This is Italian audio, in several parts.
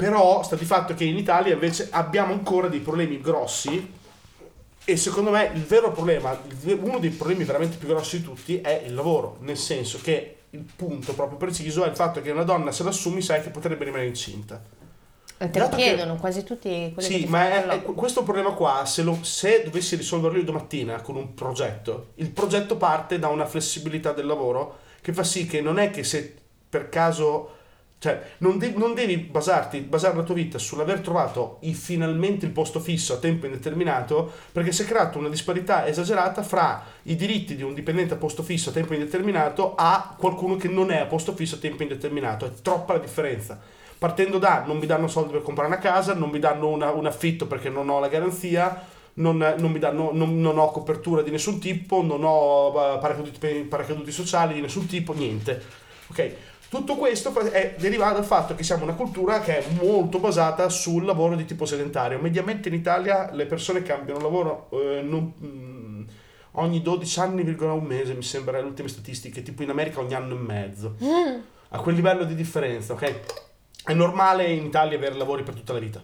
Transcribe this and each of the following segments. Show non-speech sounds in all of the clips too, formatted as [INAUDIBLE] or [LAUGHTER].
Però sta di fatto che in Italia invece abbiamo ancora dei problemi grossi e secondo me il vero problema, uno dei problemi veramente più grossi di tutti è il lavoro, nel senso che il punto proprio preciso è il fatto che una donna se l'assumi sai che potrebbe rimanere incinta. E te lo chiedono che, quasi tutti quelli Sì, ma è, è, questo problema qua, se, lo, se dovessi risolverlo io domattina con un progetto, il progetto parte da una flessibilità del lavoro che fa sì che non è che se per caso cioè, non, de- non, devi basarti, basare la tua vita sull'aver trovato i, finalmente il posto fisso a tempo indeterminato, perché si è creata una disparità esagerata fra i diritti di un dipendente a posto fisso a tempo indeterminato a qualcuno che non è a posto fisso a tempo indeterminato. È troppa la differenza. Partendo da non mi danno soldi per comprare una casa, non mi danno una, un affitto perché non ho la garanzia, non, non, danno, non, non, ho copertura di nessun tipo, non ho eh, paracaduti, paracaduti sociali di nessun tipo, niente. Ok? Tutto questo è, deriva dal fatto che siamo una cultura che è molto basata sul lavoro di tipo sedentario. Mediamente in Italia le persone cambiano lavoro eh, non, mm, ogni 12 anni, un mese, mi sembra, le ultime statistiche, tipo in America ogni anno e mezzo. Mm. A quel livello di differenza, ok? È normale in Italia avere lavori per tutta la vita.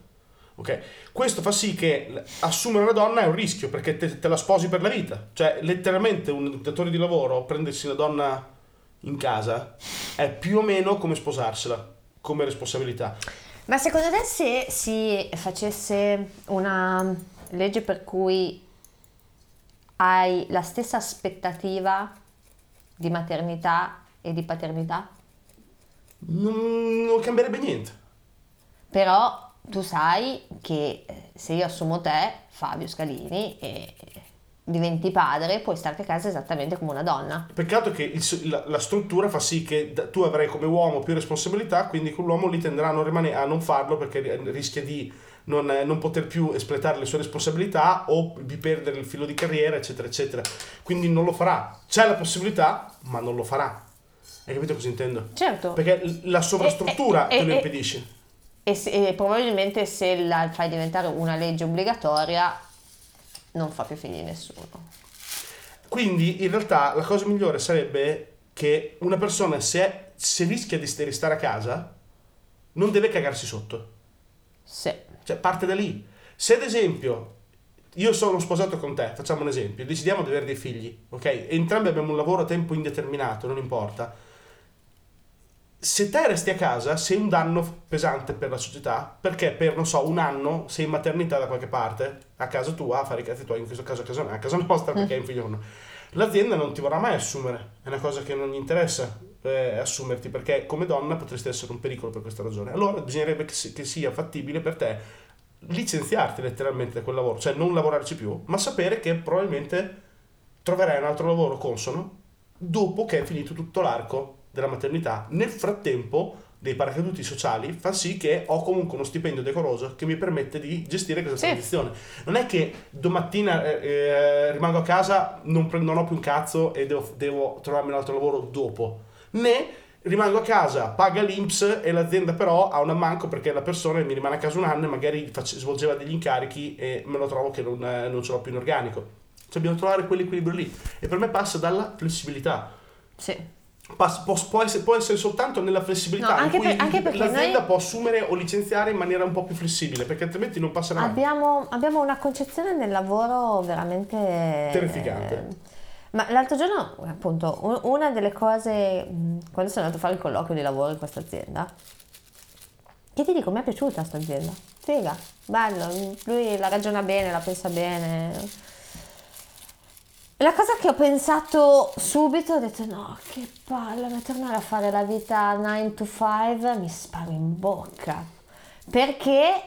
Okay. Questo fa sì che assumere una donna è un rischio perché te, te, la sposi per la vita. Cioè, letteralmente un datore di lavoro prendersi una donna in casa è più o meno come sposarsela, come responsabilità. Ma secondo te se si facesse una legge per cui hai la stessa aspettativa di maternità e di paternità? Non, non cambierebbe niente. Però tu sai che eh, se io assumo te, Fabio Scalini, e diventi padre, puoi stare a casa esattamente come una donna. Peccato che il, la, la, struttura fa sì che tu avrai come uomo più responsabilità, quindi quell'uomo lì tenderà a non, rimanere, a non farlo perché rischia di non, non, poter più espletare le sue responsabilità o di perdere il filo di carriera, eccetera, eccetera. Quindi non lo farà. C'è la possibilità, ma non lo farà. Hai capito cosa intendo? Certo. Perché la sovrastruttura e, e, te lo impedisce. E, se, e probabilmente se la fai diventare una legge obbligatoria non fa più figli nessuno. Quindi in realtà la cosa migliore sarebbe che una persona se, se rischia di restare a casa non deve cagarsi sotto. Sì. Cioè parte da lì. Se ad esempio io sono sposato con te, facciamo un esempio, decidiamo di avere dei figli, ok? Entrambi abbiamo un lavoro a tempo indeterminato, non importa se te resti a casa sei un danno pesante per la società perché per non so un anno sei in maternità da qualche parte a casa tua a fare i cazzi tuoi in questo caso a casa, a casa nostra perché hai un figlio l'azienda non ti vorrà mai assumere è una cosa che non gli interessa eh, assumerti perché come donna potresti essere un pericolo per questa ragione. Allora bisognerebbe che, che sia fattibile per te licenziarti letteralmente da quel lavoro cioè non lavorarci più ma sapere che probabilmente troverai un altro lavoro consono dopo che è finito tutto l'arco della maternità. Nel frattempo, dei paracaduti sociali fa sì che ho comunque uno stipendio decoroso che mi permette di gestire questa sì. transizione. Non è che domattina eh, eh, rimango a casa, non, prendo, non ho più un cazzo e devo, devo trovarmi un altro lavoro dopo. Né rimango a casa, paga l'Inps e l'azienda però ha un ammanco perché la persona mi rimane a casa un anno e magari face, svolgeva degli incarichi e me lo trovo che non, eh, non ce l'ho più in organico. Cioè dobbiamo trovare quell'equilibrio lì. E per me passa dalla flessibilità. Sì può, può, essere, può, essere, soltanto nella flessibilità no, anche in cui per, l'azienda noi... può assumere o licenziare in maniera un po' più flessibile perché altrimenti non passerà. Abbiamo, abbiamo una concezione del lavoro veramente terrificante. Eh, ma l'altro giorno, appunto, una delle cose, quando sono andato a fare il colloquio di lavoro in questa azienda, che ti dico, mi è piaciuta questa azienda. Figa, bello, lui la ragiona bene, la pensa bene la cosa che ho pensato subito, ho detto no, che palle, ma tornare a fare la vita 9 to 5 mi sparo in bocca. Perché?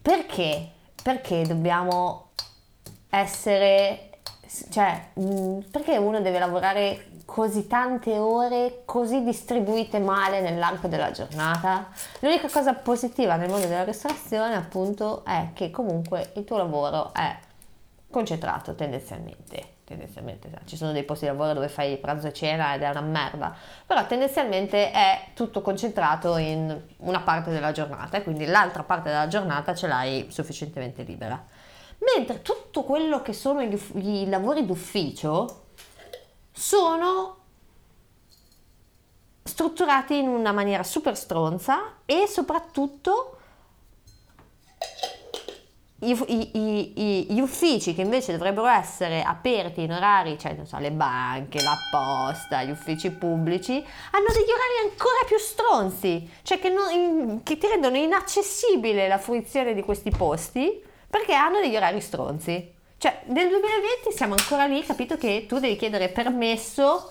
Perché? Perché dobbiamo essere, cioè, mm, perché uno deve lavorare così tante ore, così distribuite male nell'arco della giornata? L'unica cosa positiva nel mondo della ristorazione, appunto, è che comunque il tuo lavoro è concentrato tendenzialmente. Tendenzialmente ci sono dei posti di lavoro dove fai pranzo e cena ed è una merda, però tendenzialmente è tutto concentrato in una parte della giornata e quindi l'altra parte della giornata ce l'hai sufficientemente libera. Mentre tutto quello che sono gli, gli lavori d'ufficio sono strutturati in una maniera super stronza e soprattutto i- i- gli uffici che invece dovrebbero essere aperti in orari, cioè so, le banche, la posta, gli uffici pubblici, hanno degli orari ancora più stronzi, cioè che, non- in- che ti rendono inaccessibile la fruizione di questi posti perché hanno degli orari stronzi. Cioè, nel 2020 siamo ancora lì, capito che tu devi chiedere permesso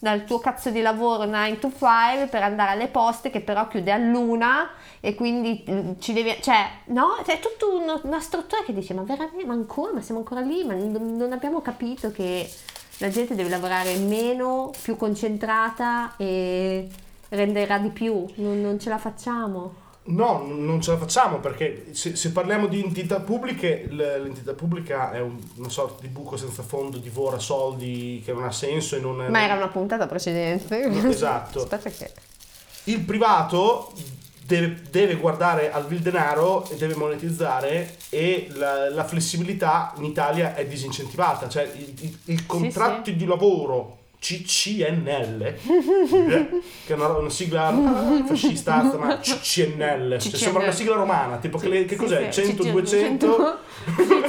dal tuo cazzo di lavoro 9 to 5 per andare alle poste che però chiude all'una e quindi mm, ci devi cioè no? Cioè, è tutta uno- una struttura che dice ma veramente ma ancora ma siamo ancora lì ma non, non abbiamo capito che la gente deve lavorare meno più concentrata e renderà di più. Non, non ce la facciamo No, non ce la facciamo perché se, se parliamo di entità pubbliche, l'entità pubblica è un- una sorta di buco senza fondo, divora soldi che non ha senso e non ma era una puntata precedente [LAUGHS] Esatto. aspetta che Il privato deve, deve guardare al vil denaro e deve monetizzare e la, la flessibilità in Italia è disincentivata, cioè il, il- il contratto di lavoro CCNL, [LAUGHS] che è una, una sigla [LAUGHS] fascista, ma CCNL, cioè sembra una sigla romana, tipo che, le- che cos'è? 100, 200, [LAUGHS]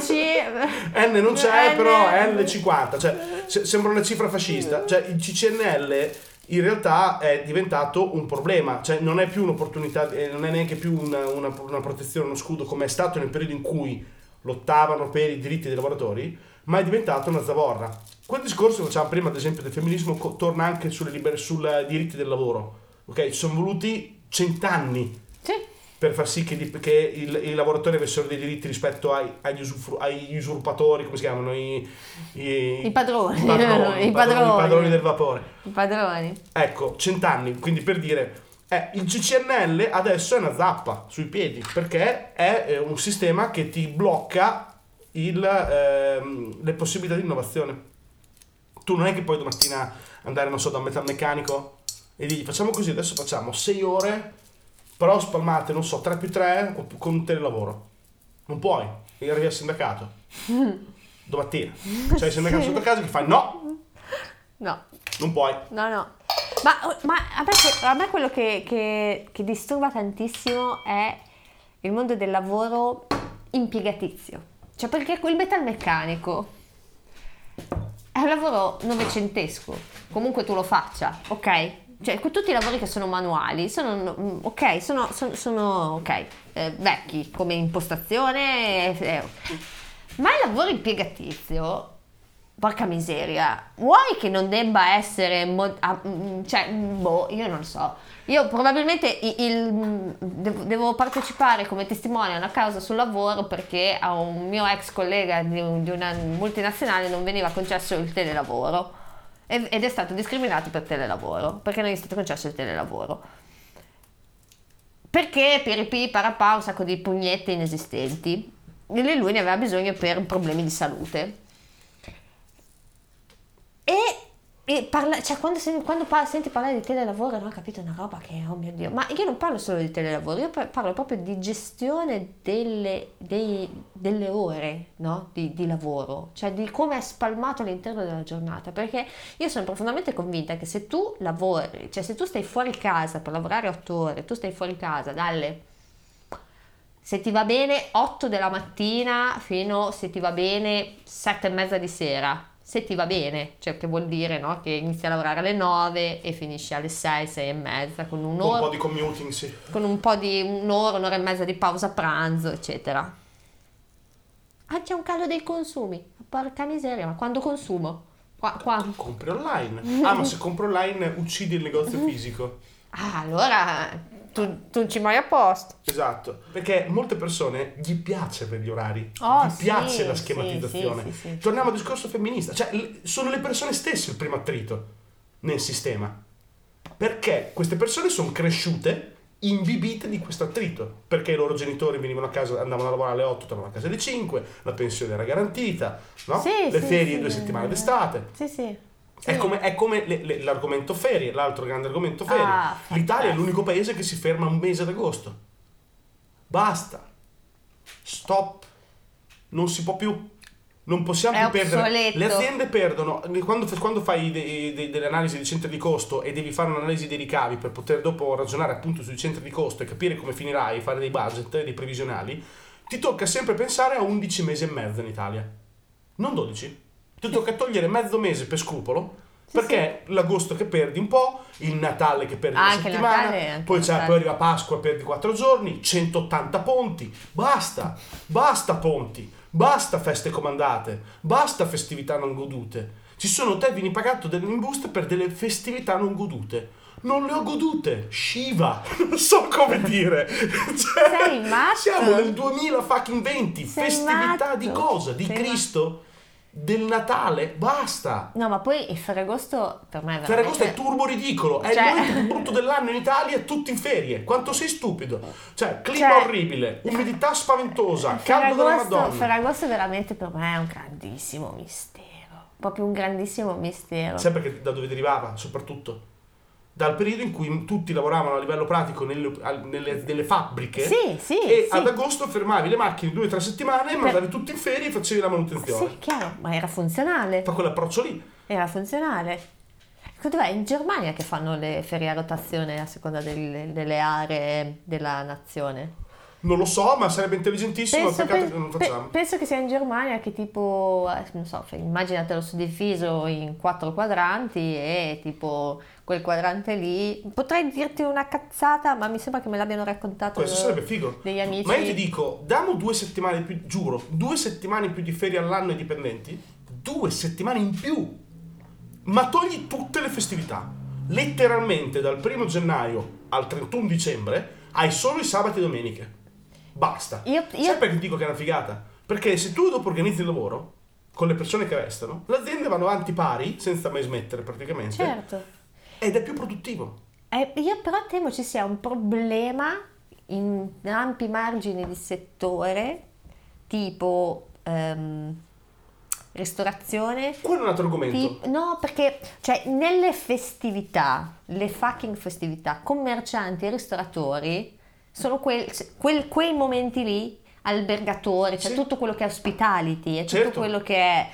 N non c'è, però L50, cioè se- sembra una cifra fascista. Cioè il CCNL in realtà è diventato un problema, cioè non è più un'opportunità, eh, non è neanche più una, una- una protezione, uno scudo come è stato nel periodo in cui lottavano per i diritti dei lavoratori, ma è diventato una zavorra. Quel discorso che facevamo prima, ad esempio, del femminismo co- torna anche sui diritti del lavoro. Ok, ci sono voluti cent'anni sì per far sì che, di- che il- i lavoratori avessero dei diritti rispetto ai- agli, usufru- agli usurpatori, come si chiamano? I, i- I padroni. i padroni, [LAUGHS] padroni, padroni. padroni del vapore. i padroni Ecco, cent'anni, quindi per dire, eh, il CCNL adesso è una zappa sui piedi, perché è eh, un sistema che ti blocca il, ehm, le possibilità di innovazione. Tu non è che puoi domattina andare, non so, da un metalmeccanico e digli facciamo così, adesso facciamo 6 ore, però spalmate, non so, 3 più 3 con un telelavoro. Non puoi, devi arrivi al sindacato. [LAUGHS] Domattina. [LAUGHS] C'è il sindacato sotto casa che fa no, no non puoi. No, no. Ma, ma a, me, a me quello che, che- che disturba tantissimo è il mondo del lavoro impiegatizio. Cioè, perché quel metalmeccanico è un lavoro novecentesco. Comunque tu lo faccia, ok? Cioè, tutti i lavori che sono manuali sono, mm, ok, sono, sono- sono, ok, eh, vecchi come impostazione, eh, eh, ma il lavoro impiegatizio Porca miseria, vuoi che non debba essere, mo- ah, mm, cioè, boh, io non so. Io probabilmente i- il- mm, devo, partecipare come testimone a una causa sul lavoro perché a un mio ex collega di, un- di una multinazionale non veniva concesso il telelavoro ed è stato discriminato per telelavoro perché non gli è stato concesso il telelavoro. Perché piripì, parapà, un sacco di pugnette inesistenti. E lui ne aveva bisogno per problemi di salute. E, e parla, cioè quando, quando par- senti parlare di telelavoro, no, capito una roba che, oh mio Dio, ma io non parlo solo di telelavoro, io par- parlo proprio di gestione delle, dei- delle ore no, di, di lavoro, cioè di come è spalmato all'interno della giornata, perché io sono profondamente convinta che se tu lavori, cioè se tu stai fuori casa per lavorare 8 ore, tu stai fuori casa dalle se ti va bene 8 della mattina fino se ti va bene 7 e mezza di sera se ti va bene cioè che vuol dire no? che inizi a lavorare alle 9 e finisci alle 6 6 e mezza con Un un'ora po' di commuting, sì. con un po' di un'ora un'ora e mezza di pausa pranzo eccetera ah c'è un calo dei consumi porca miseria ma quando consumo qua, qua. Compri online. Ah, ma se compri online uccidi il negozio [LAUGHS] fisico. ah allora tu, tu ci vai a posto Esatto, perché molte persone gli piace per gli orari, Oh, gli sì, piace la schematizzazione. sì, sì. Torniamo al discorso femminista, cioè sono le persone stesse il primo attrito nel sistema. Perché queste persone sono cresciute imbibite di questo attrito, perché i loro genitori venivano a casa, andavano a lavorare alle 8, tornavano a casa alle 5, la pensione era garantita, no? Sì, le ferie due settimane d'estate. sì sì È come, è come le- le- l'argomento ferie, l'altro grande argomento ferie. Ah, L'Italia è l'unico paese che si ferma un mese ad agosto. Basta. Stop. Non si può più. Non possiamo più perdere. Le aziende perdono. Quando, quando fai dei- dei- delle analisi di centri di costo e devi fare un'analisi dei ricavi per poter dopo ragionare appunto sui centri di costo e capire come finirai, fare dei budget, dei previsionali, ti tocca sempre pensare a 11 mesi e mezzo in Italia. Non 12. Ti tocca togliere mezzo mese per scrupolo. Perché l'agosto che perdi un po', il Natale che perdi una Anche il settimana, Natale, poi, Natale. poi arriva Pasqua, perdi 4 giorni, 180 ponti, basta, basta ponti, basta feste comandate, basta festività non godute. Ci sono te vieni pagato in busta per delle festività non godute. Non le ho godute, Shiva, [LAUGHS] non so come dire. Cioè, Sei matto? Siamo nel 2020, Sei festività matto. di cosa? Di Sei Cristo? Del Natale? Basta. No, ma poi il Ferragosto per me è veramente... Ferragosto è turbo ridicolo, è Cioè- il momento più [LAUGHS] brutto dell'anno in Italia, tutti in ferie. Quanto sei stupido? Cioè, clima Cioè- orribile, umidità spaventosa, caldo della Madonna. Ferragosto veramente per me è un grandissimo mistero. Proprio un grandissimo mistero. Sai perché da dove derivava, soprattutto? Dal periodo in cui tutti lavoravano a livello pratico nelle, nelle- nelle fabbriche Sì, sì, e sì. ad agosto fermavi le macchine due o tre settimane, mandavi tutti in ferie e facevi la manutenzione. Sì, chiaro, ma era funzionale. Fa quell'approccio lì. Era funzionale. Dov'è? In Germania che fanno le ferie a rotazione a seconda del- delle aree della nazione. Non lo so, ma sarebbe intelligentissimo, Penso, peccato pe- che non pe- facciamo. penso che sia in Germania che tipo, eh, non so, f- immaginatelo suddiviso in quattro quadranti e tipo quel quadrante lì, potrei dirti una cazzata, ma mi sembra che me l'abbiano raccontato Questo sarebbe figo. degli amici. Ma io ti dico, diamo due settimane più, giuro, due settimane più di ferie all'anno ai dipendenti, due settimane in più, ma togli tutte le festività. Letteralmente dal primo gennaio al 31 dicembre hai solo i sabati e domeniche. Basta. Io- io- Sai perché ti dico che è una figata? Perché se tu dopo organizzi il lavoro con le persone che restano, le aziende vanno avanti pari, senza mai smettere praticamente, Certo. ed è più produttivo. Eh, io però temo ci sia un problema in ampi margini di settore, tipo ehm, ristorazione. Quello è un altro argomento. Tip- no, perché cioè, nelle festività, le fucking festività, commercianti e ristoratori sono quel- quel- quei momenti lì, albergatori, cioè Sì. tutto quello che è hospitality e tutto Certo. quello che è...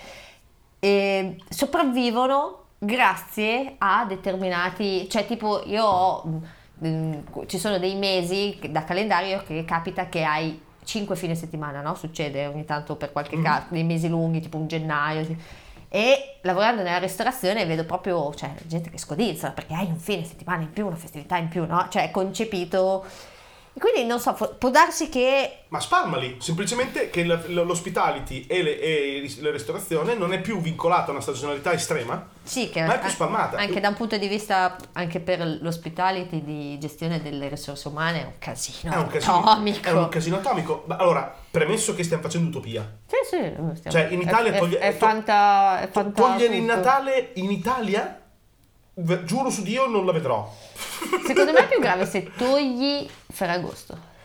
eh, sopravvivono grazie a determinati... Cioè tipo io ho... mm, ci sono dei mesi da calendario che capita che hai 5 fine settimana, no? Succede ogni tanto per qualche Mhm. caso, dei mesi lunghi, tipo un gennaio. E lavorando nella ristorazione vedo proprio cioè, gente che scodizza perché hai un fine settimana in più, una festività in più, no? Cioè è concepito. Quindi non so, può darsi che Ma spalmali, semplicemente che l'hospitality e, le, e la ristorazione non è più vincolata a una stagionalità estrema, sì, che ma è più spalmata. anche da un punto di vista, anche per l'hospitality di gestione delle risorse umane, è un casino, È un casino, atomico. è un casino atomico. Ma allora, premesso che stiamo facendo utopia, Sì, sì, stiamo- Cioè, in Italia è, toglie- è, è fanta, è fanta togliere il. Natale in Italia, giuro su Dio, non la vedrò. [LAUGHS] Secondo me è più grave se togli Ferragosto.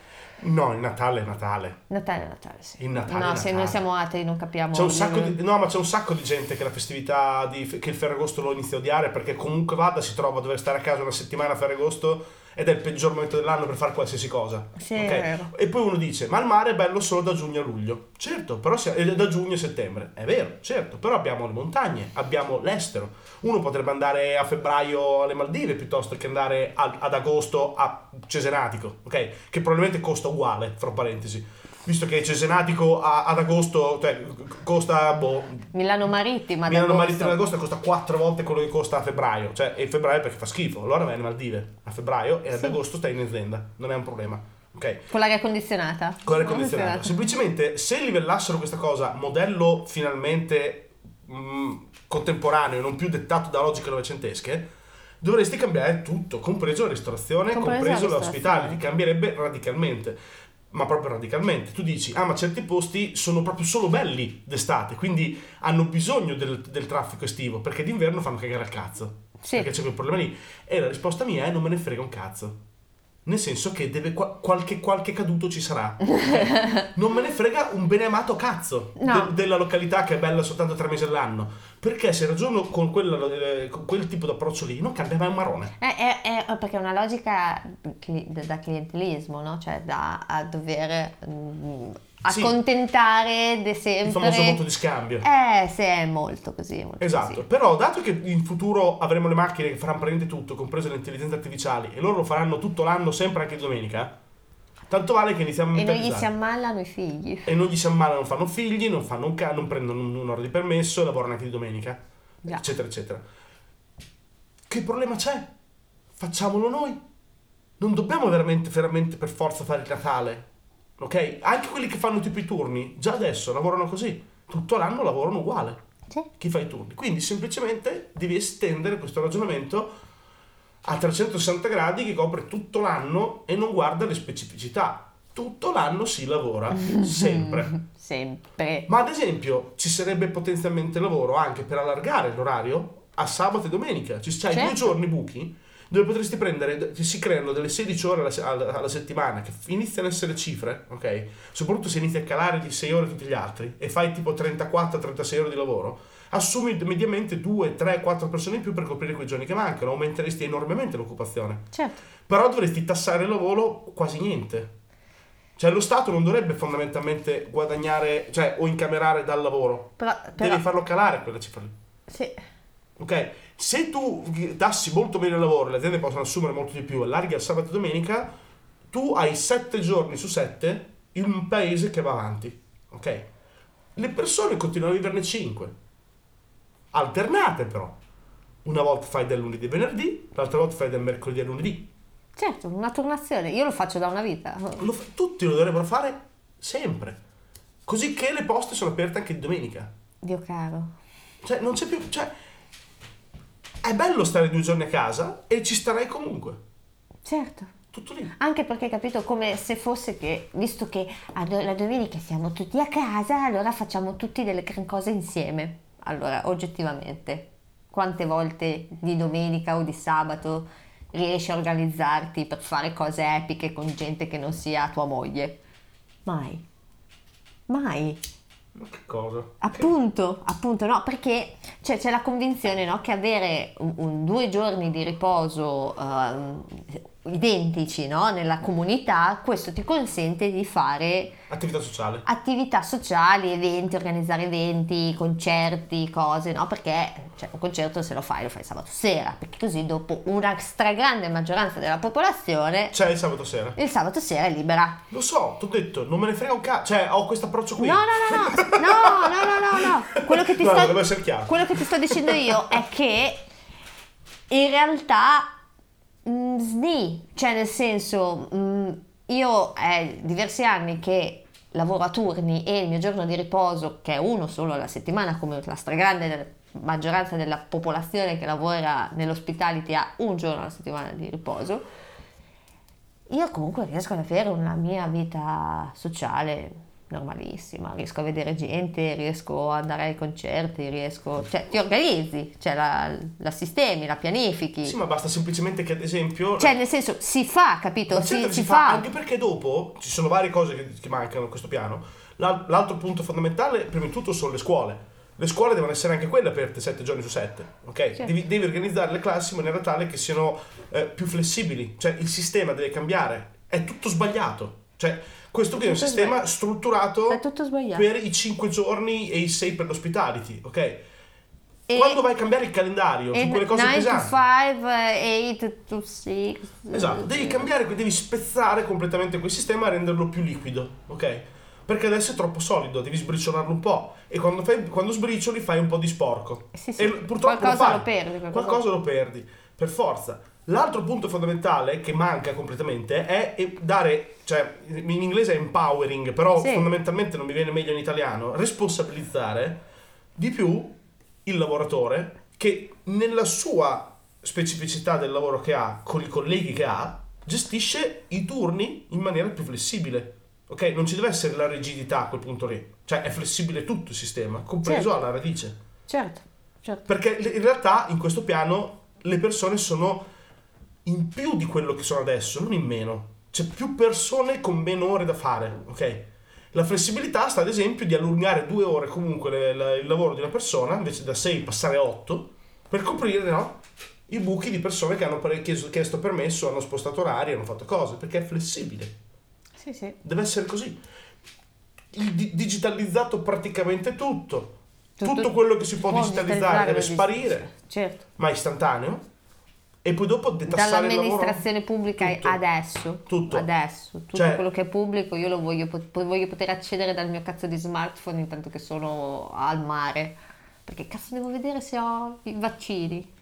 No, il Natale è Natale. Natale è Natale, sì. Il Natale no, è se Natale. noi siamo atei non capiamo. C'è un sacco di, no, ma c'è un sacco di gente che la festività di, che il Ferragosto lo inizia a odiare perché comunque vada si trova a dover stare a casa una settimana a Ferragosto ed è il peggior momento dell'anno per fare qualsiasi cosa. Sì, ok? è vero. E poi uno dice: Ma il mare è bello solo da giugno a luglio. Certo, però sia- e da giugno a settembre. È vero, certo, però abbiamo le montagne, abbiamo l'estero. Uno potrebbe andare a febbraio alle Maldive piuttosto che andare ad agosto a Cesenatico, ok? Che probabilmente costa uguale, fra parentesi. Visto che Cesenatico a- ad agosto cioè, costa boh, Milano Marittima. ad Milano agosto. Marittima ad agosto costa quattro volte quello che costa a febbraio. Cioè, e febbraio perché fa schifo. Allora vai alle Maldive a febbraio e ad Sì. agosto stai in azienda. Non è un problema. Ok? Con l'aria condizionata. Con l'aria condizionata. Semplicemente se livellassero questa cosa, modello finalmente mh, contemporaneo e non più dettato da logiche novecentesche, dovresti cambiare tutto, compreso la ristorazione, compreso l'hospitality. ristorazione. Cambierebbe radicalmente. Ma proprio radicalmente. Tu dici, ah, ma certi posti sono proprio solo belli d'estate, quindi hanno bisogno del, del traffico estivo, perché d'inverno fanno cagare al cazzo. Sì. Perché c'è quel problema lì. E la risposta mia è non me ne frega un cazzo. Nel senso che deve qua- qualche, qualche caduto ci sarà. [LAUGHS] non me ne frega un beneamato cazzo No. de- della località che è bella soltanto tre mesi all'anno. Perché se ragiono con, quella- eh, con quel tipo di approccio lì, non cambia mai un marrone. Eh, è, è- perché è una logica da clientelismo, no? Cioè da dover mm, Sì. accontentare de Il sempre. famoso voto di scambio. Eh, sì, è molto così. Molto Esatto, così. però dato che in futuro avremo le macchine che faranno praticamente tutto, comprese le intelligenze artificiali, e loro lo faranno tutto l'anno, sempre anche domenica, tanto vale che iniziamo a E non gli mentalizzare. si ammallano i figli. E non gli si ammalano, non fanno figli, non, fanno un ca- non prendono un- un'ora di permesso, e lavorano anche di domenica, Già. eccetera, eccetera. Che problema c'è? Facciamolo noi. Non dobbiamo veramente, veramente per forza fare il Natale, ok? Anche quelli che fanno tipo i turni, già adesso lavorano così, tutto l'anno lavorano uguale Sì. chi fa i turni. Quindi semplicemente devi estendere questo ragionamento a 360 gradi che copre tutto l'anno e non guarda le specificità. Tutto l'anno si lavora, [LAUGHS] sempre. Sempre. Ma ad esempio ci sarebbe potenzialmente lavoro anche per allargare l'orario a sabato e domenica. Ci c'hai Certo. due giorni buchi dove potresti prendere, si creano delle 16 ore alla, alla- alla settimana che iniziano a essere cifre, ok? Soprattutto se inizi a calare di 6 ore tutti gli altri e fai tipo 34-36 ore di lavoro, assumi mediamente 2, 3, 4 persone in più per coprire quei giorni che mancano, aumenteresti enormemente l'occupazione. Certo. Però dovresti tassare il lavoro quasi niente. Cioè lo Stato non dovrebbe fondamentalmente guadagnare, cioè o incamerare dal lavoro. Però, però Devi farlo calare quella cifra lì. sì. Ok? Se tu tassi molto bene il lavoro, le aziende possono assumere molto di più, allarghi al sabato e domenica, tu hai 7 giorni su 7 in un paese che va avanti. Ok? Le persone continuano a viverne 5. Alternate però. Una volta fai dal lunedì e venerdì, l'altra volta fai dal mercoledì a lunedì. Certo, una turnazione. Io lo faccio da una vita. Lo fa- tutti lo dovrebbero fare sempre. Così che le poste sono aperte anche di domenica. Dio caro. Cioè, non c'è più. Cioè, è bello stare due giorni a casa e ci starai comunque. Certo. Tutto lì. Anche perché capito come se fosse che, visto che la domenica siamo tutti a casa, allora facciamo tutti delle cose insieme. Allora, oggettivamente, quante volte di domenica o di sabato riesci a organizzarti per fare cose epiche con gente che non sia tua moglie? Mai. Mai. Che cosa? Appunto, appunto, no, perché cioè, c'è la convinzione no, che avere un, un due giorni di riposo ehm, identici no? nella comunità, questo ti consente di fare attività sociali, attività sociali eventi, organizzare eventi, concerti, cose, no? perché cioè, un concerto se lo fai lo fai sabato sera, perché così dopo una stragrande maggioranza della popolazione c'è il sabato sera. Il sabato sera è libera. Lo so, ti ho detto, non me ne frega un cazzo, cioè ho questo approccio qui. No, no, no, no, no, no, no, no. Quello che ti no, sto... Quello che ti sto dicendo io è che in realtà mm, sni, cioè nel senso mm, io è diversi anni che lavoro a turni e il mio giorno di riposo, che è uno solo alla settimana, come la stragrande maggioranza della popolazione che lavora nell'hospitality ha un giorno alla settimana di riposo, io comunque riesco ad avere una mia vita sociale normalissima, riesco a vedere gente, riesco ad andare ai concerti, riesco, cioè ti organizzi, cioè la, la sistemi, la pianifichi, Sì, ma basta semplicemente che, ad esempio. cioè nel senso si fa, capito? Ma Si, certo si si fa, fa. anche perché dopo ci sono varie cose che, che mancano in questo piano. L'al- L'altro punto fondamentale, prima di tutto, sono le scuole. Le scuole devono essere anche quelle aperte 7 giorni su 7, ok? Certo. Devi, devi organizzare le classi in maniera tale che siano eh, più flessibili, cioè il sistema deve cambiare. È tutto sbagliato. Cioè, questo qui è un sistema sbagli- strutturato È tutto sbagliato. per i 5 giorni e i 6 per l'hospitality, ok? E- Quando vai a cambiare il calendario su quelle cose 9 to pesanti, 5, 8 to 6. Esatto, devi cambiare, devi spezzare completamente quel sistema e renderlo più liquido, ok? Perché adesso è troppo solido, devi sbriciolarlo un po'. E quando, fai, quando sbricioli fai un po' di sporco. Sì, sì. E purtroppo Qualcosa lo, lo perdi, qualcosa- Qualcosa lo perdi, per forza. L'altro punto fondamentale che manca completamente è dare, cioè in inglese è empowering, però Sì. fondamentalmente non mi viene meglio in italiano, responsabilizzare di più il lavoratore che nella sua specificità del lavoro che ha, con i colleghi che ha, gestisce i turni in maniera più flessibile. Ok? Non ci deve essere la rigidità a quel punto lì. Cioè è flessibile tutto il sistema, compreso Certo. alla radice. Certo, certo. Perché in realtà in questo piano le persone sono in più di quello che sono adesso, non in meno. C'è più persone con meno ore da fare, ok? La flessibilità sta ad esempio di allungare due ore comunque le- la- il lavoro di una persona, invece da 6 passare a 8, per coprire no, i buchi di persone che hanno chiesto, chiesto permesso, hanno spostato orari, hanno fatto cose, perché è flessibile. Sì, sì. Deve essere così. Il di- digitalizzato praticamente tutto. Tutto, Tutto- quello che si può, digitalizzare deve sparire, Certo. ma istantaneo. E poi dopo detassare. Dall'amministrazione pubblica Tutto. adesso. Tutto. Adesso. Tutto Cioè- quello che è pubblico io lo voglio, voglio poter accedere dal mio cazzo di smartphone intanto che sono al mare. Perché cazzo devo vedere se ho i vaccini?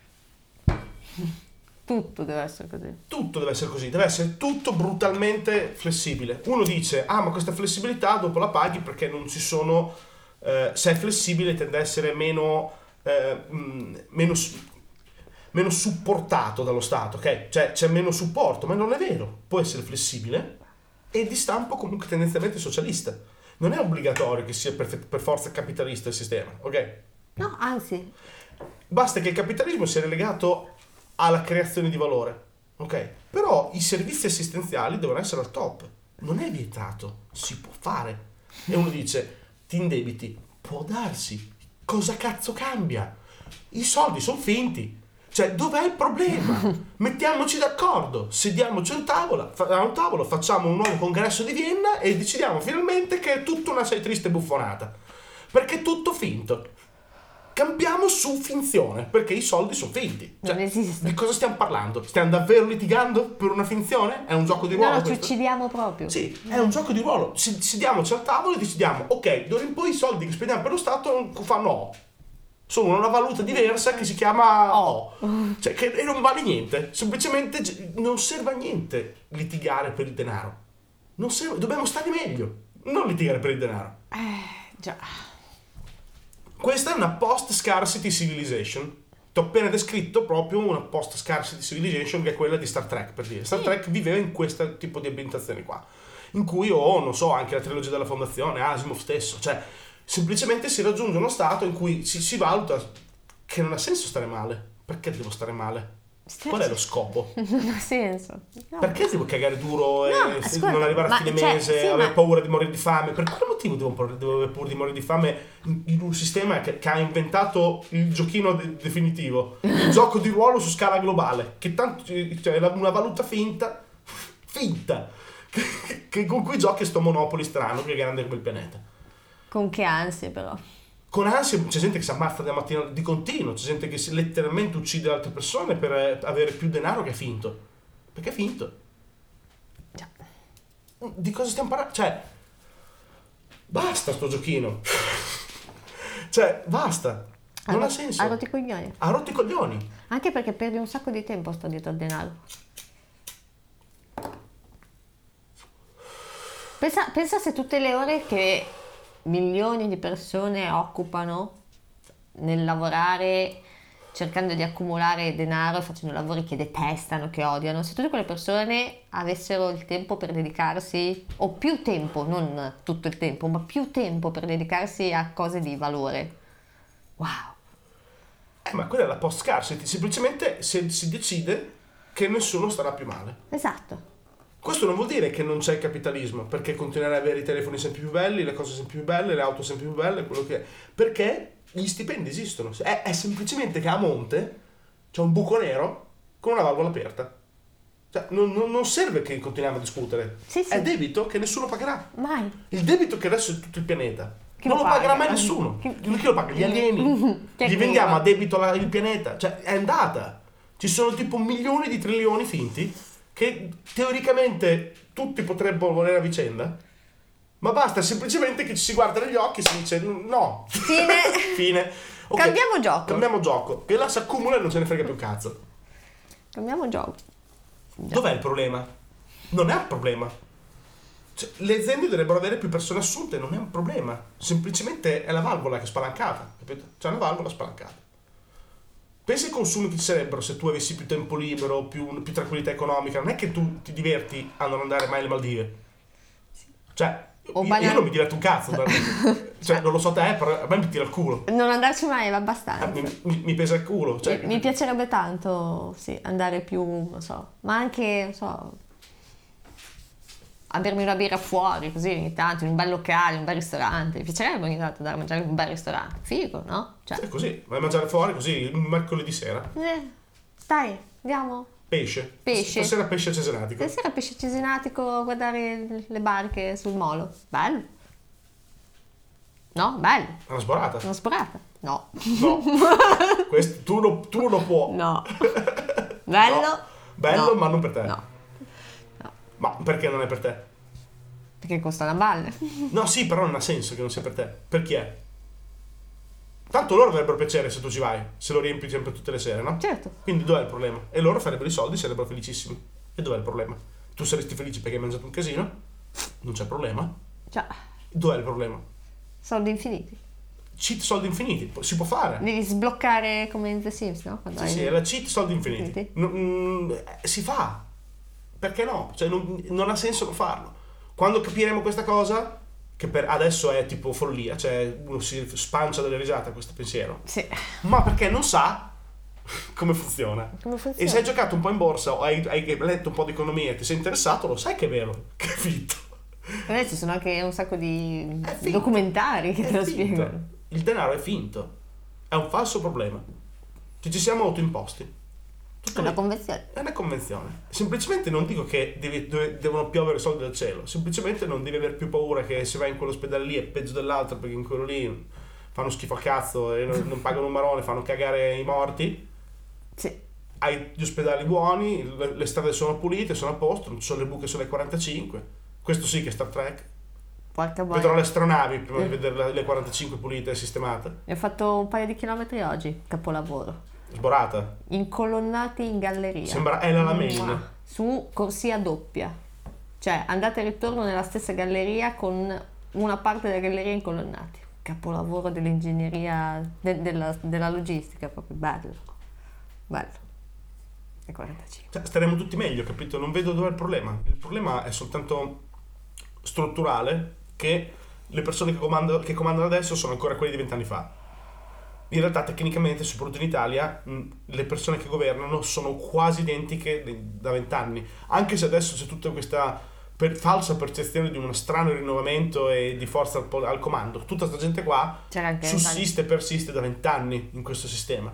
[LAUGHS] Tutto deve essere così. Tutto deve essere così, deve essere tutto brutalmente flessibile. Uno dice, ah ma questa flessibilità dopo la paghi perché non ci sono, eh, se è flessibile tende a essere meno, eh, mh, meno, meno supportato dallo Stato, ok? Cioè c'è meno supporto, ma non è vero, può essere flessibile e di stampo comunque tendenzialmente socialista. Non è obbligatorio che sia per, per forza capitalista il sistema, ok? No, anzi, Basta che il capitalismo sia relegato alla creazione di valore, ok? Però i servizi assistenziali devono essere al top. Non è vietato, si può fare. E uno dice, ti indebiti, può darsi. Cosa cazzo cambia? I soldi sono finti. Cioè, dov'è il problema? [LAUGHS] Mettiamoci d'accordo, sediamoci a un tavolo, a un tavolo, facciamo un nuovo congresso di Vienna e decidiamo finalmente che è tutta una sei triste buffonata. Perché è tutto finto. Cambiamo su finzione, perché i soldi sono finti. Cioè, Non esiste. Di cosa stiamo parlando? Stiamo davvero litigando per una finzione? È un gioco di ruolo? no, ci questo? uccidiamo proprio. Sì, è un gioco di ruolo. Sediamoci al tavolo e decidiamo, ok, d'ora in poi i soldi che spendiamo per lo Stato fanno O. Sono una valuta diversa che si chiama O. Cioè, che e non vale niente. Semplicemente non serve a niente litigare per il denaro. Non serve, dobbiamo stare meglio, non litigare per il denaro. Eh, già. Questa è una post-scarcity civilization. Ti ho appena descritto proprio una post-scarcity civilization che è quella di Star Trek, per dire. Star Trek viveva in questo tipo di ambientazioni qua. In cui, o non so, anche la trilogia della fondazione, Asimov stesso, cioè semplicemente si raggiunge uno stato in cui si, si valuta che non ha senso stare male. Perché devo stare male? Qual è lo scopo? [LAUGHS] Non ha senso. No. Perché devo cagare duro e No, ascolta, non arrivare a fine cioè, mese, sì, avere ma- paura di morire di fame? Per quale motivo devo, devo avere paura di morire di fame in un sistema che, che ha inventato il giochino de- definitivo, il [LAUGHS] gioco di ruolo su scala globale, che tanto cioè, una valuta finta, finta, [LAUGHS] che, che- con cui giochi sto monopoli strano che è grande come il pianeta. Con che ansie però. Con ansia c'è gente che si ammazza dalla mattina di continuo, c'è gente che si letteralmente uccide altre persone per eh, avere più denaro che è finto. Perché è finto. Già. Di cosa stiamo parlando? Cioè, basta sto giochino. cioè, basta. Non ha senso. Ha rotto i coglioni. Ha rotto i coglioni. Anche perché perdi un sacco di tempo sto dietro al denaro. Pensa, pensa se tutte le ore che milioni di persone occupano nel lavorare cercando di accumulare denaro e facendo lavori che detestano, che odiano, se tutte quelle persone avessero il tempo per dedicarsi, o più tempo, non tutto il tempo, ma più tempo per dedicarsi a cose di valore. Wow. Eh, ma quella è la post scarcity. Semplicemente se si decide che nessuno starà più male. Esatto. Questo non vuol dire che non c'è capitalismo, perché continuare ad avere i telefoni sempre più belli, le cose sempre più belle, le auto sempre più belle, quello che è. Perché gli stipendi esistono. È, è semplicemente che a monte c'è un buco nero con una valvola aperta. Cioè, non, non- serve che continuiamo a discutere. Sì, sì. È debito che nessuno pagherà. Mai. Il debito che adesso è tutto il pianeta. Chi non lo lo pagherà paga? mai nessuno. Chi- Chi, lo paga? Gli alieni. [LAUGHS] Gli vendiamo a debito la- il pianeta. Cioè, è andata. Ci sono tipo milioni di trilioni finti che teoricamente tutti potrebbero volere a vicenda. Ma basta semplicemente che ci si guarda negli occhi e si dice no. Fine. [LAUGHS] Fine. Ok, Cambiamo gioco. Cambiamo gioco. Che là si accumula e non ce ne frega più cazzo. Cambiamo gioco. Dov'è il problema? Non è un problema. Cioè, le aziende dovrebbero avere più persone assunte, non è un problema. Semplicemente è la valvola che è spalancata, capito? C'è una valvola spalancata. Pensa ai consumi che ci sarebbero se tu avessi più tempo libero, più, più tranquillità economica. Non è che tu ti diverti a non andare mai alle Maldive. Cioè, O io, io non mi diverto un cazzo. [LAUGHS] cioè, non lo so te, però a me mi tira il culo. Non andarci mai va abbastanza. Mi, mi- mi pesa il culo. Cioè, mi, mi piacerebbe tanto, sì, andare più, non so, ma anche, non so, a bermi una birra fuori, così ogni tanto, in un bel locale, in un bel ristorante. Mi piacerebbe ogni tanto andare a mangiare in un bel ristorante. Figo, no? Cioè, È così, vai a mangiare fuori così il mercoledì sera. eh, dai, andiamo. Pesce. Pesce. Stasera pesce cesenatico. Stasera pesce cesenatico guardare le barche sul molo. Bello. No? Bello. Una sborata. Una sporata? No. No. [LAUGHS] Questo, tu, lo, tu lo può. No. [LAUGHS] Bello? No. Bello, No. ma non per te. No. Ma perché non è per te? Perché costa una balle. [LAUGHS] No, sì, però non ha senso che non sia per te. Perché? Tanto loro avrebbero piacere se tu ci vai, se lo riempi sempre tutte le sere, no? Certo. Quindi dov'è il problema? E loro farebbero i soldi, sarebbero felicissimi. E dov'è il problema? Tu saresti felice perché hai mangiato un casino? Non c'è problema. Cioè, Dov'è il problema? soldi infiniti. Cheat soldi infiniti, si può fare. Devi sbloccare come in The Sims, no? Quando Sì, hai- sì, è la cheat soldi infiniti. Infiniti. Non- mm, eh, si fa. Perché no? Cioè, non, non ha senso non farlo. Quando capiremo questa cosa, che per adesso è tipo follia, cioè uno si spancia dalle risate a questo pensiero, Sì. ma perché non sa come funziona. Come E funziona? se hai giocato un po' in borsa o hai, hai letto un po' di economia e ti sei interessato, lo sai che è vero, che è finto. Adesso ci sono anche un sacco di documentari che È te lo spiegano. Il denaro è finto. È un falso problema. Ci siamo autoimposti. È Tutto una lì. convenzione. È una convenzione. Semplicemente non dico che devi- dove- devono piovere soldi dal cielo, semplicemente non devi avere più paura che se vai in quell'ospedale lì è peggio dell'altro perché in quello lì fanno schifo a cazzo e non, non pagano un marone, fanno cagare i morti. Sì. Hai gli ospedali buoni, le, le strade sono pulite, sono a posto, non ci sono le buche sulle 45. Questo sì che è Star Trek. Porca Vedrò boia. le astronavi prima di Eh. vedere le- le 45 pulite e sistemate. Ne ho fatto un paio di chilometri oggi, capolavoro. Sborata. Incolonnati in galleria. Sembra Ella la main. Su corsia doppia. Cioè, andate e ritorno nella stessa galleria con una parte della galleria incolonnati. Capolavoro dell'ingegneria, de- della, della logistica, proprio bello. Bello. E 45. Cioè, staremo tutti meglio, capito? Non vedo dove è il problema. Il problema è soltanto strutturale che le persone che comandano, che comandano adesso sono ancora quelle di vent'anni fa. In realtà, tecnicamente, soprattutto in Italia, mh, le persone che governano sono quasi identiche de- da vent'anni. Anche se adesso c'è tutta questa per- falsa percezione di uno strano rinnovamento e di forza al, al comando. Tutta questa gente qua sussiste e persiste da vent'anni in questo sistema.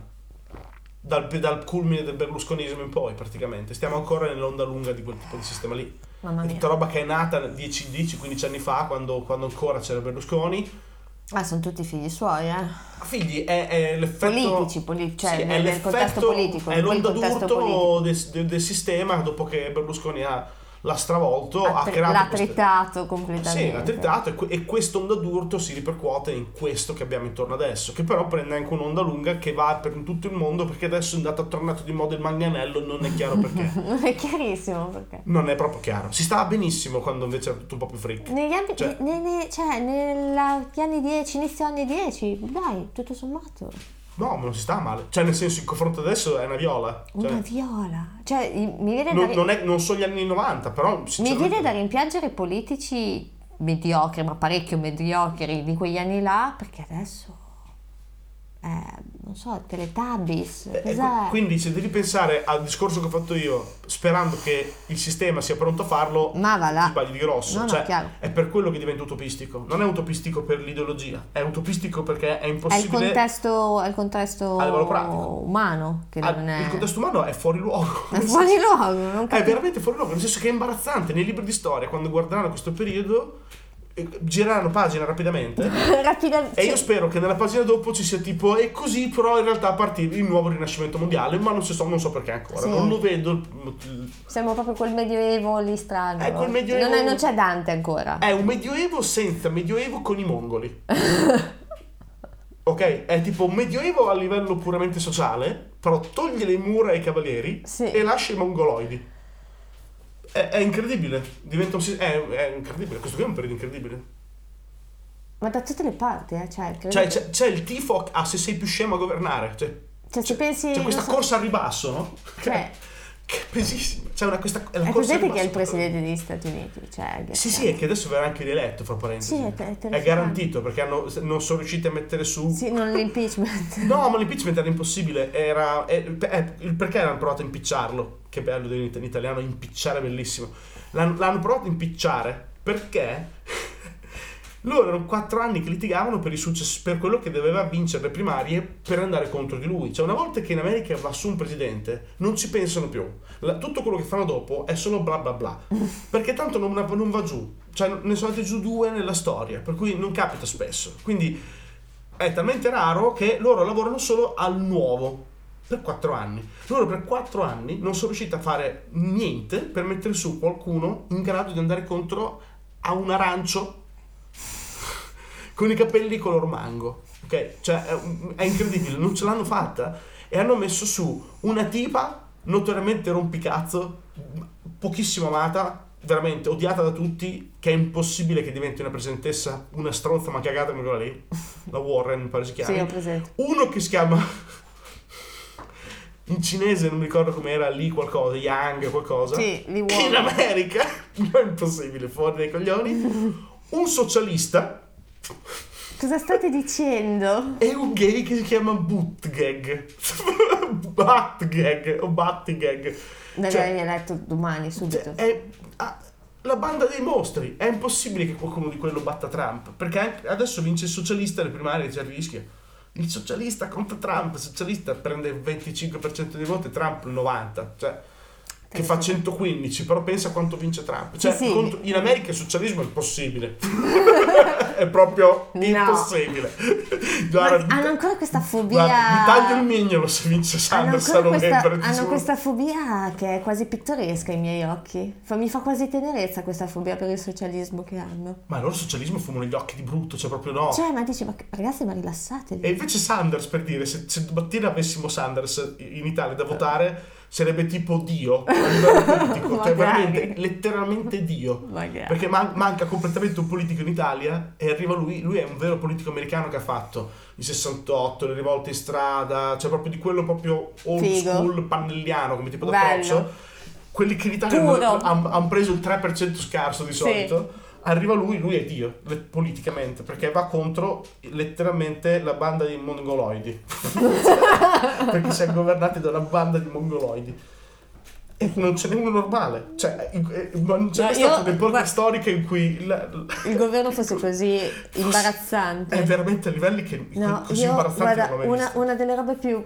Dal, dal culmine del berlusconismo in poi, praticamente. Stiamo ancora nell'onda lunga di quel tipo di sistema lì. Mamma È mia. tutta roba che è nata 10-15 anni fa, quando, quando ancora c'era Berlusconi. Ah, sono tutti figli suoi, eh. Figli, è, è l'effetto... Politici, poli- cioè Sì, nel, è nel contesto l'effetto- politico. È l'onda d'urto del, del- del sistema dopo che Berlusconi ha, l'ha stravolto, ha, Ha tri- creato... l'ha queste- tritato completamente. Sì, l'ha tritato e, que- e quest'onda d'urto si ripercuote in questo che abbiamo intorno adesso, che però prende anche un'onda lunga che va per tutto il mondo perché adesso è andato tornato di moda il manganello, non è chiaro perché. [LAUGHS] Non è chiarissimo perché. non è proprio chiaro. Si stava benissimo quando invece era tutto un po' più freak. Negli anni, Cioè- ne- ne- cioè, negli anni 10, inizio anni 10, dai, tutto sommato. No, ma non si sta male. Cioè, nel senso, in confronto adesso è una viola. Cioè, Una viola. Cioè, mi viene, da, non, ri- non è- non sono gli anni 90, però... mi viene da rimpiangere politici mediocri, ma parecchio mediocri di quegli anni là, perché adesso... Eh, non so, Teletubbies, Eh, cos'è? qu- Quindi se devi pensare al discorso che ho fatto io, sperando che il sistema sia pronto a farlo, Ma va là. ti sbagli di grosso. No, no, Cioè, chiaro. è per quello che diventa utopistico. Non è utopistico per l'ideologia, è utopistico perché è È il impossibile. contesto, è il contesto umano che Ah, non è... Il contesto umano è fuori luogo. è fuori luogo, non È veramente fuori luogo, nel senso che è imbarazzante. Nei libri di storia, quando guarderanno questo periodo, eh, gireranno pagina rapidamente. [LAUGHS] Rapidamente. E io spero che nella pagina dopo ci sia tipo, e così però in realtà a partire il nuovo rinascimento mondiale, ma non, so, non so perché ancora, Sì. non lo vedo. Siamo proprio quel medioevo lì strano. È quel medioevo- Non, è- non c'è Dante ancora. È un medioevo senza medioevo con i mongoli. [LAUGHS] ok? È tipo un medioevo a livello puramente sociale, però toglie le mura ai cavalieri Sì. e lascia i mongoloidi. È, è incredibile, diventa un, è, è incredibile, questo qui è un periodo incredibile. Ma da tutte le parti, eh. Cioè, Cioè c'è, c'è il tifo a se sei più scemo a governare, cioè, cioè, se pensi. c'è questa so- corsa al ribasso, no? Cioè, [LAUGHS] Che è pesissima. C'è una, questa, è la è presente che è il presidente degli Stati Uniti. Cioè, Sì, sì, è che adesso verrà anche rieletto, fra parentesi. Sì, è- è terrificante. garantito perché hanno- non sono riusciti a mettere su. Sì, non l'impeachment. [LAUGHS] No, ma l'impeachment era impossibile. Era, è- è- il perché hanno provato a impicciarlo? Che bello in italiano, impicciare è bellissimo. l'hanno, l'hanno provato a impicciare perché loro erano quattro anni che litigavano per, il successo, per quello che doveva vincere le primarie per andare contro di lui. Cioè, una volta che in America va su un presidente, non ci pensano più. La- tutto quello che fanno dopo è solo bla bla bla. [LAUGHS] Perché tanto non, non va giù. Cioè, ne sono andati giù due nella storia, per cui non capita spesso. Quindi è talmente raro che loro lavorano solo al nuovo per quattro anni. Loro per quattro anni non sono riusciti a fare niente per mettere su qualcuno in grado di andare contro a un arancio con i capelli color mango. Ok? Cioè è, è incredibile, non ce l'hanno fatta e hanno messo su una tipa notoriamente rompicazzo, pochissimo amata, veramente odiata da tutti, che è impossibile che diventi una presentessa, una stronza ma cagata come quella lì, la Warren pare si chiami. Sì, ho presente. Uno che si chiama in cinese non mi ricordo com'era lì qualcosa, Yang qualcosa. Sì, in. America [LAUGHS] non è impossibile, fuori dai coglioni. Un socialista Cosa state dicendo? e un gay che si chiama Bootgag. [LAUGHS] Batgag o Battigag. Ne Cioè- avrei letto domani, subito. Cioè, è ah, la banda dei mostri. È impossibile che qualcuno di quello batta Trump. Perché adesso vince il socialista alle primarie, c'è il rischio. Il socialista contro Trump, il socialista prende il 25% dei voti, Trump il 90%. Cioè, che fa 115, però pensa quanto vince Trump. Cioè, Sì, sì. contro- in America il socialismo è impossibile. [LAUGHS] è proprio No. impossibile. [LAUGHS] Guarda, hanno ancora questa fobia. guarda, mi taglio il mignolo se vince Sanders a questa, novembre. ti hanno giuro. questa fobia che è quasi pittoresca ai miei occhi. Fa- mi fa quasi tenerezza questa fobia per il socialismo che hanno. Ma loro socialismo fumano gli occhi di brutto, cioè proprio no. Cioè, ma dici, ma ragazzi, ma rilassatevi. E invece Sanders, per dire, se, se domattina avessimo Sanders in Italia da votare, sarebbe tipo Dio a livello [LAUGHS] politico. cioè, veramente, letteralmente Dio. Magari. Perché man- manca completamente un politico in Italia e arriva lui, lui è un vero politico americano che ha fatto i 68, le rivolte in strada, cioè proprio di quello proprio old Figo. school pannelliano come tipo Bello. d'approccio. Quelli che in Italia Puro. hanno preso il 3% scarso di Sì. Arriva lui, lui è Dio, le- politicamente, perché va contro letteralmente la banda di mongoloidi. [LAUGHS] perché si è governati da una banda di mongoloidi. E non n'è uno normale. Cioè, eh, ma non c'è No, un'epoca guarda- storica in cui la- Il governo fosse così [LAUGHS] imbarazzante. è veramente a livelli che No, così io imbarazzanti guarda, non l'ho mai una, una delle robe più,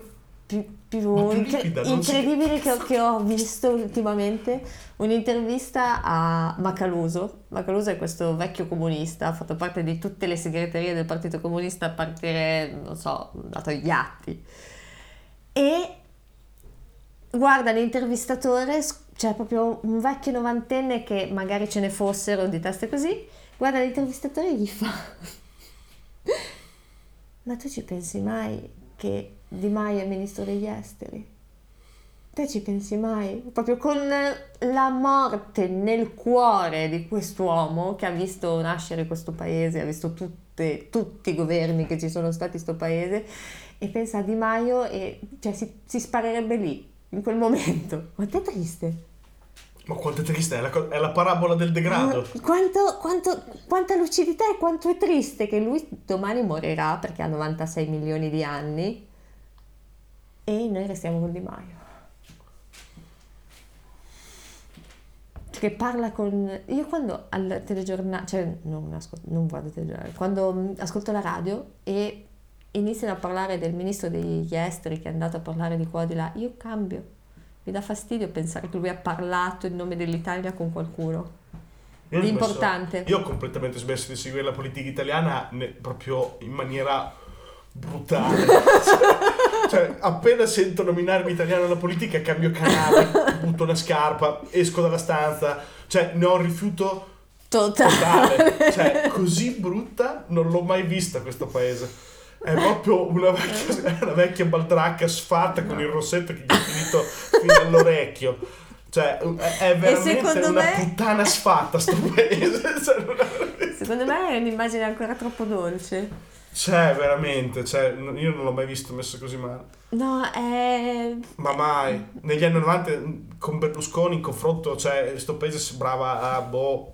più, più più incre- incredibili che, ho- che ho visto ultimamente, un'intervista a Macaluso. Macaluso è questo vecchio comunista, ha fatto parte di tutte le segreterie del Partito Comunista a partire, non so, dato gli atti. E guarda l'intervistatore, cioè proprio un vecchio novantenne che magari ce ne fossero di teste così, guarda l'intervistatore e gli fa... [LAUGHS] Ma tu ci pensi mai che Di Maio è ministro degli esteri? Te ci pensi mai? Proprio con la morte nel cuore di quest'uomo che ha visto nascere questo paese, ha visto tutte- tutti i governi che ci sono stati in questo paese e pensa a Di Maio e cioè, si, si sparerebbe lì, in quel momento. Quanto è triste. Ma quanto è triste, è la, è la parabola del degrado. Quanto, quanto- quanta lucidità e quanto è triste che lui domani morirà perché ha 96 milioni di anni e noi restiamo con Di Maio. Che parla con... Io quando al telegiornale, cioè non, ascol- non guardo il telegiornale, quando mm, ascolto la radio e iniziano a parlare del ministro degli esteri che è andato a parlare di qua e di là, io cambio. Mi dà fastidio pensare che lui ha parlato in nome dell'Italia con qualcuno. Io ho Di smesso- importante. Io ho completamente smesso di seguire la politica italiana ne- proprio in maniera brutale. [LAUGHS] cioè, appena sento nominarmi italiano alla politica, cambio canale, butto una scarpa, esco dalla stanza. Cioè, ne ho un rifiuto Totale. totale. Cioè, così brutta non l'ho mai vista questo paese. È proprio una vecchia, una vecchia baldracca sfatta con il rossetto che gli è finito fino all'orecchio. Cioè, è veramente una me- puttana sfatta sto paese. [LAUGHS] Cioè, Secondo me è un'immagine ancora troppo dolce. Cioè, veramente, cioè, io non l'ho mai visto messo così male. No, è... Ma mai. Negli anni 90 mh, con Berlusconi in confronto, cioè, sto paese sembrava a boh,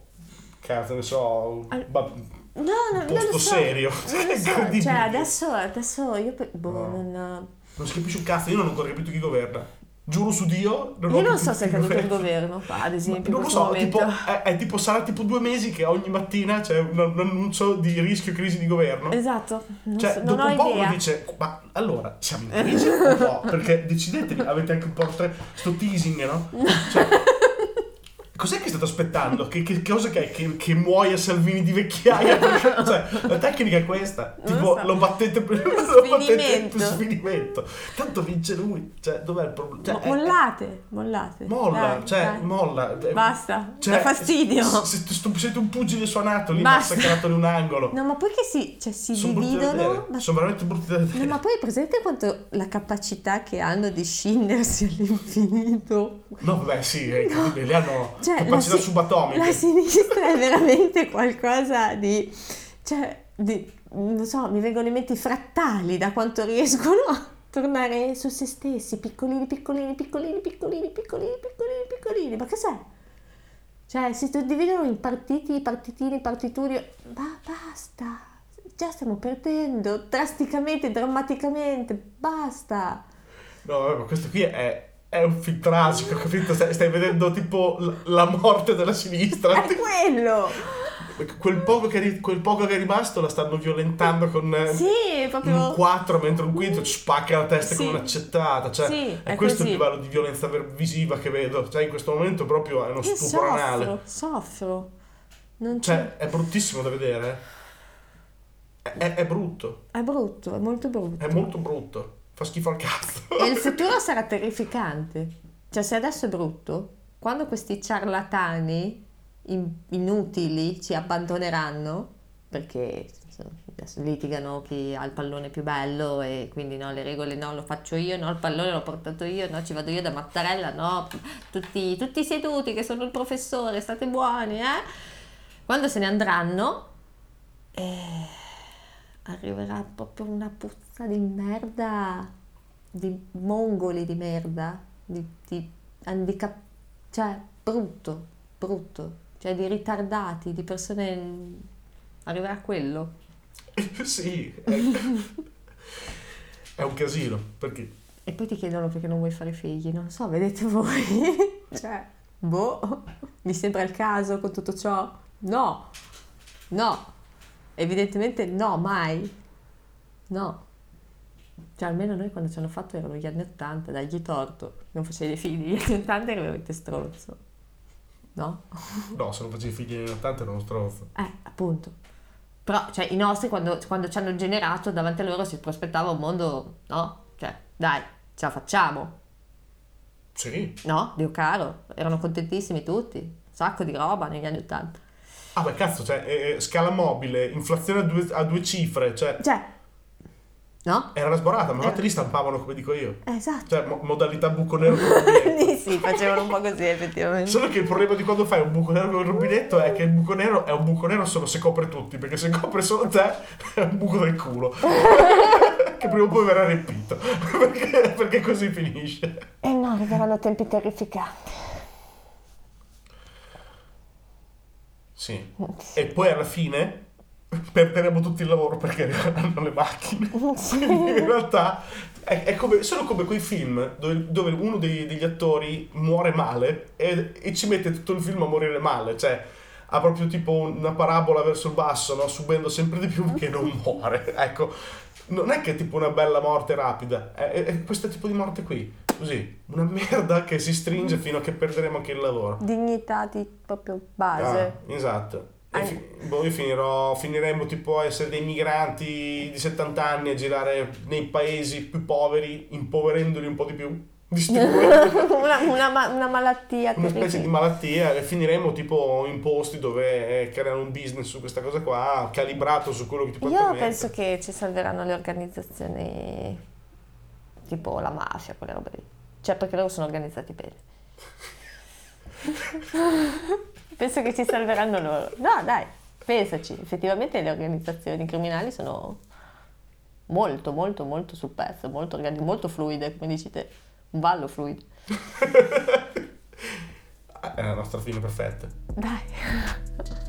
cazzo ne so, ba- No, no, un non lo posto so. serio. Non [LAUGHS] lo so. Cioè, adesso, adesso io... Boh, No. non... Non si capisce un cazzo, io non ho ancora capito chi governa. Giuro su Dio. Non Io non so se è caduto il governo. ad esempio, non lo so, tipo, è, è tipo, sarà tipo due mesi che ogni mattina c'è un, un annuncio di rischio crisi di governo. Esatto, non, Cioè, so- dopo un po' idea. uno dice, ma allora siamo in crisi o no? Perché decidetevi, avete anche un po' tre- sto teasing, no? [LAUGHS] Cioè, cos'è che state aspettando? Che, che- che cosa che è? Che, che muoia Salvini di vecchiaia? [LAUGHS] Cioè, la tecnica è questa, Non tipo lo so. lo battete per [LAUGHS] lo battete Sfinimento. per sfinimento. Tanto vince lui, cioè, dov'è il problema? Cioè, Mo- è- mollate, mollate. Molla, Dai, cioè, dai. molla. Basta, Cioè, dà fastidio. s- s- st- siete un pugile suonato lì, Basta. massacrato in un angolo. No, ma poi che si, cioè, si Sono da dividono. ma- Sono veramente brutti da vedere. No, ma poi presente quanto la capacità che hanno di scindersi all'infinito? No, vabbè, sì, è incredibile. Lì hanno [LAUGHS] Cioè, capacità la si- subatomiche. La sinistra è veramente qualcosa di... Cioè, di, non so, mi vengono in mente i frattali da quanto riescono a tornare su se stessi, piccolini, piccolini, piccolini, piccolini, piccolini, piccolini, piccolini. Ma cos'è? Cioè, si dividono in partiti, partitini, partituri. Ma basta! Già stiamo perdendo drasticamente, drammaticamente. Basta! No, questo qui è, è un film tragico, capito? Stai, stai vedendo tipo la morte della sinistra. È quello! Quel poco, che quel poco che è rimasto la stanno violentando con eh, Sì, un proprio... 4 mentre un quinto ci spacca la testa Sì. come un'accettata. Cioè, Sì, è, è questo così. il livello di violenza visiva che vedo. Cioè, in questo momento proprio è uno Io stupro anale. soffro, soffro. Non c'è... Cioè, è bruttissimo da vedere. È, è- è brutto. È brutto, è molto brutto. È molto brutto. Fa schifo al cazzo. E il [LAUGHS] futuro sarà terrificante. Cioè, se adesso è brutto, quando questi ciarlatani in- inutili ci abbandoneranno, perché adesso litigano chi ha il pallone più bello e quindi no, le regole no, lo faccio io, no, il pallone l'ho portato io, no, ci vado io da Mattarella, no, tutti, tutti seduti che sono il professore, state buoni, eh? Quando se ne andranno, eh, arriverà proprio una puzza di merda, di mongoli di merda, di, di handicap, cioè brutto, brutto, cioè di ritardati, di persone... Arriverà quello. [LAUGHS] sì. È, è un casino. Perché? E poi ti chiedono perché non vuoi fare figli, non so, vedete voi. [LAUGHS] cioè, boh, mi sembra il caso con tutto ciò? No, no, evidentemente no, mai. No. Cioè, almeno noi quando ci hanno fatto erano gli anni 80, dagli torto, non facevi figli, gli anni 80 eri veramente stronzo. No? No, se non facevi figli negli 80 era uno stronzo. Eh, appunto. Però, cioè, i nostri quando, quando ci hanno generato, davanti a loro si prospettava un mondo, no? Cioè, dai, ce la facciamo. Sì. No, Dio caro, erano contentissimi tutti. Un sacco di roba negli anni Ottanta. Ah, beh, cazzo, cioè, eh, scala mobile, inflazione a due, a due cifre, cioè, Cioè, no? era la sborata, ma Eh. infatti lì stampavano come dico io. Eh, esatto. Cioè, mo- modalità buco nero con rubinetto. [LAUGHS] sì, facevano un po' così effettivamente. Solo che il problema di quando fai un buco nero con il rubinetto è che il buco nero è un buco nero solo se copre tutti, perché se copre solo te è un buco del culo. [LAUGHS] che prima o poi verrà riempito. [LAUGHS] perché, perché così finisce. E no, arriveranno tempi terrificanti. Sì. E poi alla fine perderemo tutto il lavoro perché arriveranno le macchine. [LAUGHS] Quindi in realtà è, è come, sono come quei film dove, dove uno dei- degli attori muore male e, e ci mette tutto il film a morire male. Cioè ha proprio tipo una parabola verso il basso, no? subendo sempre di più che non [LAUGHS] muore. Ecco, non è che è tipo una bella morte rapida, è, è- è questo tipo di morte qui. Così, una merda che si stringe fino a che perderemo anche il lavoro. Dignità di proprio base. Ah, esatto. E fi- boh, io finirò, finiremo tipo a essere dei migranti di 70 anni a girare nei paesi più poveri, impoverendoli un po' di più, [LAUGHS] una, una una malattia una specie di malattia e finiremo tipo in posti dove eh, creano un business su questa cosa qua, calibrato su quello che ti puoi Io permettere. penso che ci salveranno le organizzazioni tipo la mafia, quelle robe lì. Cioè, perché loro sono organizzati bene. [LAUGHS] penso che ci salveranno loro. No, dai, pensaci. Effettivamente le organizzazioni criminali sono molto, molto, molto sul pezzo, molto, organi- molto fluide, come dici te. Un ballo fluido. [LAUGHS] È la nostra fine perfetta. Dai.